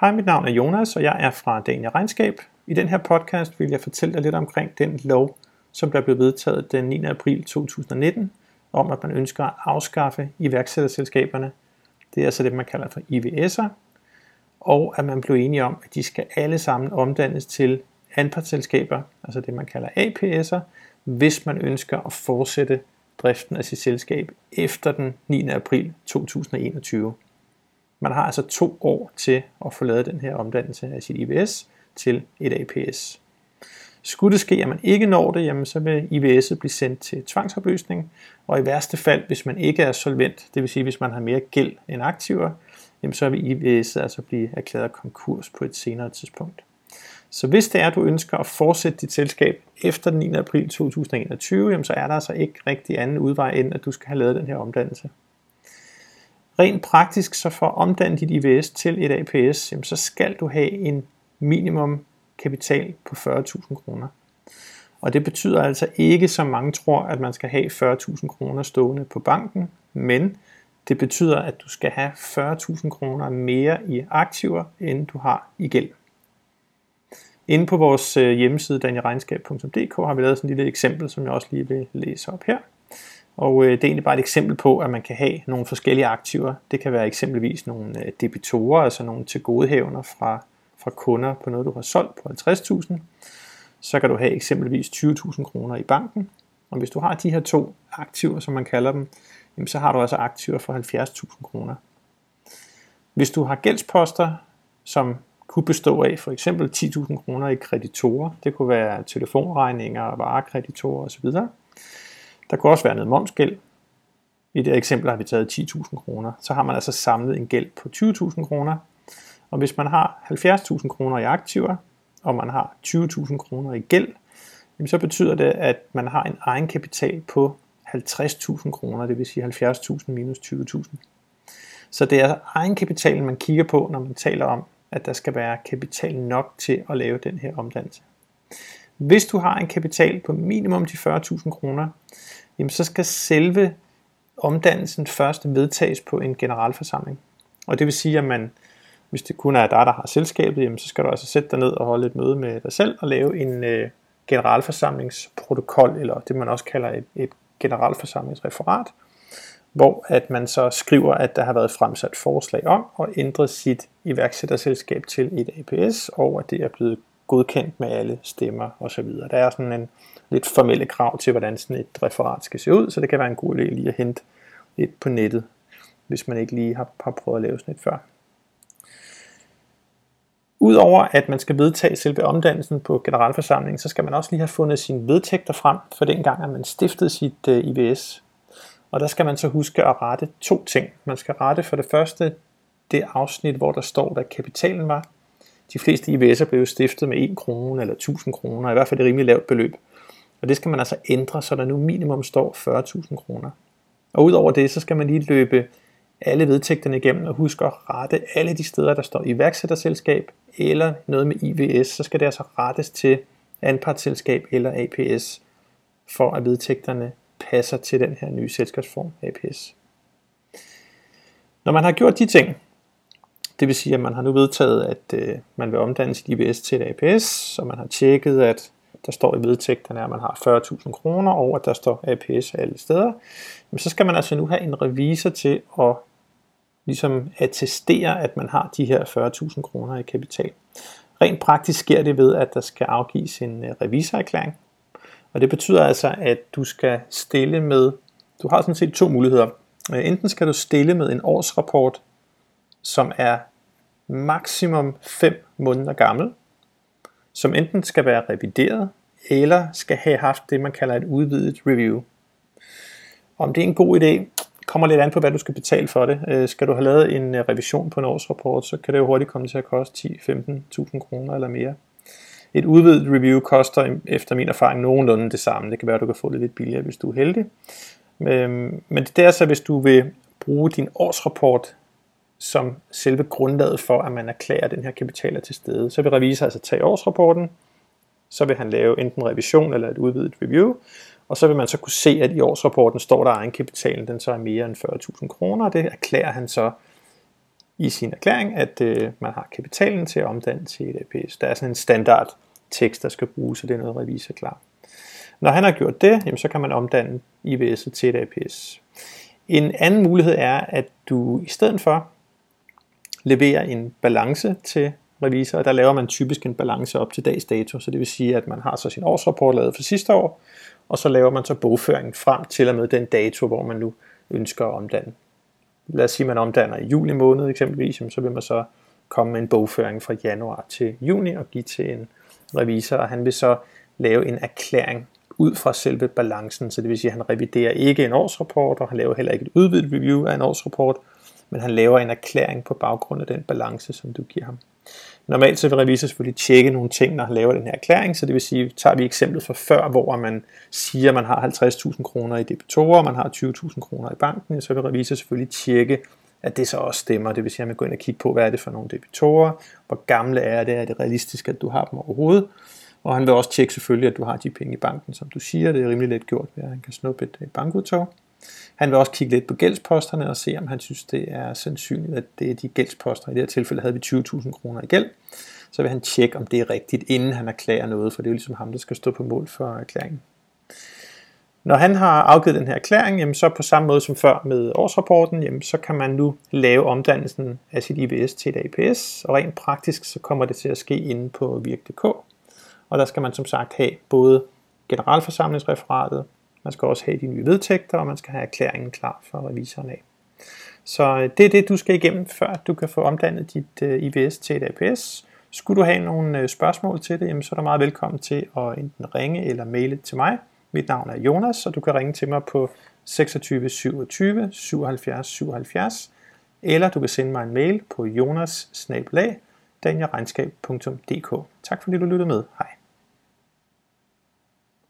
Hej, mit navn er Jonas, og jeg er fra Dania Regnskab. I den her podcast vil jeg fortælle dig lidt omkring den lov, som der blev vedtaget den 9. april 2019, om at man ønsker at afskaffe iværksætterselskaberne. Det er altså det, man kalder for IVS'er, og at man blev enige om, at de skal alle sammen omdannes til anpartsselskaber, altså det man kalder APS'er, hvis man ønsker at fortsætte driften af sit selskab efter den 9. april 2021. Man har altså to år til at få lavet den her omdannelse af sit IBS til et APS. Skulle det ske, at man ikke når det, jamen så vil IBS'et blive sendt til tvangsopløsning, og i værste fald, hvis man ikke er solvent, det vil sige, hvis man har mere gæld end aktiver, jamen så vil IBS'et altså blive erklæret konkurs på et senere tidspunkt. Så hvis det er, at du ønsker at fortsætte dit selskab efter den 9. april 2021, jamen så er der altså ikke rigtig anden udvej end, at du skal have lavet den her omdannelse. Rent praktisk, så for at omdanne dit IVS til et APS, jamen så skal du have en minimum kapital på 40.000 kroner. Og det betyder altså ikke, som mange tror, at man skal have 40.000 kroner stående på banken, men det betyder, at du skal have 40.000 kroner mere i aktiver, end du har i gæld. Inde på vores øh, hjemmeside danielregnskab.dk har vi lavet sådan et lille eksempel, som jeg også lige vil læse op her. Og øh, det er egentlig bare et eksempel på, at man kan have nogle forskellige aktiver. Det kan være eksempelvis nogle øh, debitorer, altså nogle tilgodehævner fra, fra kunder på noget, du har solgt på 50.000. Så kan du have eksempelvis 20.000 kroner i banken. Og hvis du har de her to aktiver, som man kalder dem, jamen så har du altså aktiver for 70.000 kroner. Hvis du har gældsposter, som kunne bestå af for eksempel 10.000 kroner i kreditorer, det kunne være telefonregninger, varekreditorer osv., der kunne også være noget momsgæld. I det eksempel har vi taget 10.000 kroner. Så har man altså samlet en gæld på 20.000 kroner. Og hvis man har 70.000 kroner i aktiver, og man har 20.000 kroner i gæld, så betyder det, at man har en egenkapital på 50.000 kroner, det vil sige 70.000 minus 20.000. Så det er altså egenkapitalen, man kigger på, når man taler om, at der skal være kapital nok til at lave den her omdannelse. Hvis du har en kapital på minimum de 40.000 kroner, jamen så skal selve omdannelsen først vedtages på en generalforsamling. Og det vil sige, at man, hvis det kun er dig, der har selskabet, jamen så skal du altså sætte dig ned og holde et møde med dig selv og lave en øh, generalforsamlingsprotokol, eller det man også kalder et, et generalforsamlingsreferat, hvor at man så skriver, at der har været fremsat forslag om at ændre sit iværksætterselskab til et APS, og at det er blevet godkendt med alle stemmer osv. Der er sådan en lidt formelle krav til, hvordan sådan et referat skal se ud, så det kan være en god idé lige at hente lidt på nettet, hvis man ikke lige har, har prøvet at lave sådan et før. Udover at man skal vedtage selve omdannelsen på generalforsamlingen, så skal man også lige have fundet sine vedtægter frem for den gang, at man stiftede sit uh, øh, IBS. Og der skal man så huske at rette to ting. Man skal rette for det første det afsnit, hvor der står, hvad kapitalen var, de fleste IVS'er blev stiftet med 1 krone eller 1000 kroner, i hvert fald et rimelig lavt beløb. Og det skal man altså ændre, så der nu minimum står 40.000 kroner. Og udover det, så skal man lige løbe alle vedtægterne igennem og huske at rette alle de steder, der står iværksætterselskab eller noget med IVS, så skal det altså rettes til anpartsselskab eller APS, for at vedtægterne passer til den her nye selskabsform APS. Når man har gjort de ting, det vil sige, at man har nu vedtaget, at øh, man vil omdanne sit IBS til et APS, og man har tjekket, at der står i vedtægterne, at man har 40.000 kroner, og at der står APS alle steder. Men så skal man altså nu have en revisor til at ligesom attestere, at man har de her 40.000 kroner i kapital. Rent praktisk sker det ved, at der skal afgives en øh, revisorerklæring. Og det betyder altså, at du skal stille med, du har sådan set to muligheder. Øh, enten skal du stille med en årsrapport som er maksimum 5 måneder gammel, som enten skal være revideret, eller skal have haft det, man kalder et udvidet review. Om det er en god idé, kommer lidt an på, hvad du skal betale for det. Øh, skal du have lavet en øh, revision på en årsrapport, så kan det jo hurtigt komme til at koste 10-15.000 kroner eller mere. Et udvidet review koster efter min erfaring nogenlunde det samme. Det kan være, at du kan få det lidt billigere, hvis du er heldig. Øhm, men det er så, hvis du vil bruge din årsrapport som selve grundlaget for, at man erklærer, at den her kapital er til stede. Så vil revisor altså tage årsrapporten, så vil han lave enten revision eller et udvidet review, og så vil man så kunne se, at i årsrapporten står der, at egenkapitalen den så er mere end 40.000 kroner, og det erklærer han så i sin erklæring, at øh, man har kapitalen til at omdanne til et APS. Der er sådan en standard tekst, der skal bruges, så det er noget revisor klar. Når han har gjort det, jamen, så kan man omdanne IBS'et til et APS. En anden mulighed er, at du i stedet for levere en balance til revisor, og der laver man typisk en balance op til dags dato, så det vil sige, at man har så sin årsrapport lavet for sidste år, og så laver man så bogføringen frem til og med den dato, hvor man nu ønsker at omdanne. Lad os sige, at man omdanner i juli måned eksempelvis, så vil man så komme med en bogføring fra januar til juni og give til en revisor, og han vil så lave en erklæring ud fra selve balancen, så det vil sige, at han reviderer ikke en årsrapport, og han laver heller ikke et udvidet review af en årsrapport, men han laver en erklæring på baggrund af den balance, som du giver ham. Normalt så vil revisor selvfølgelig tjekke nogle ting, når han laver den her erklæring, så det vil sige, tager vi eksemplet fra før, hvor man siger, at man har 50.000 kroner i debitorer, og man har 20.000 kroner i banken, så vil revisor selvfølgelig tjekke, at det så også stemmer. Det vil sige, at man går ind og kigger på, hvad er det for nogle debitorer, hvor gamle er det, er det realistisk, at du har dem overhovedet, og han vil også tjekke selvfølgelig, at du har de penge i banken, som du siger. Det er rimelig let gjort, at han kan snuppe et bankudtog. Han vil også kigge lidt på gældsposterne og se, om han synes, det er sandsynligt, at det er de gældsposter. I det her tilfælde havde vi 20.000 kroner i gæld. Så vil han tjekke, om det er rigtigt, inden han erklærer noget, for det er jo ligesom ham, der skal stå på mål for erklæringen. Når han har afgivet den her erklæring, jamen så på samme måde som før med årsrapporten, jamen så kan man nu lave omdannelsen af sit IBS til et APS, og rent praktisk så kommer det til at ske inde på virk.dk. Og der skal man som sagt have både generalforsamlingsreferatet, man skal også have de nye vedtægter, og man skal have erklæringen klar for revisoren af. Så øh, det er det, du skal igennem, før du kan få omdannet dit øh, IVS til et APS. Skulle du have nogle øh, spørgsmål til det, jamen, så er du meget velkommen til at enten ringe eller maile til mig. Mit navn er Jonas, og du kan ringe til mig på 26 27 77 77, eller du kan sende mig en mail på jonas Tak fordi du lyttede med. Hej.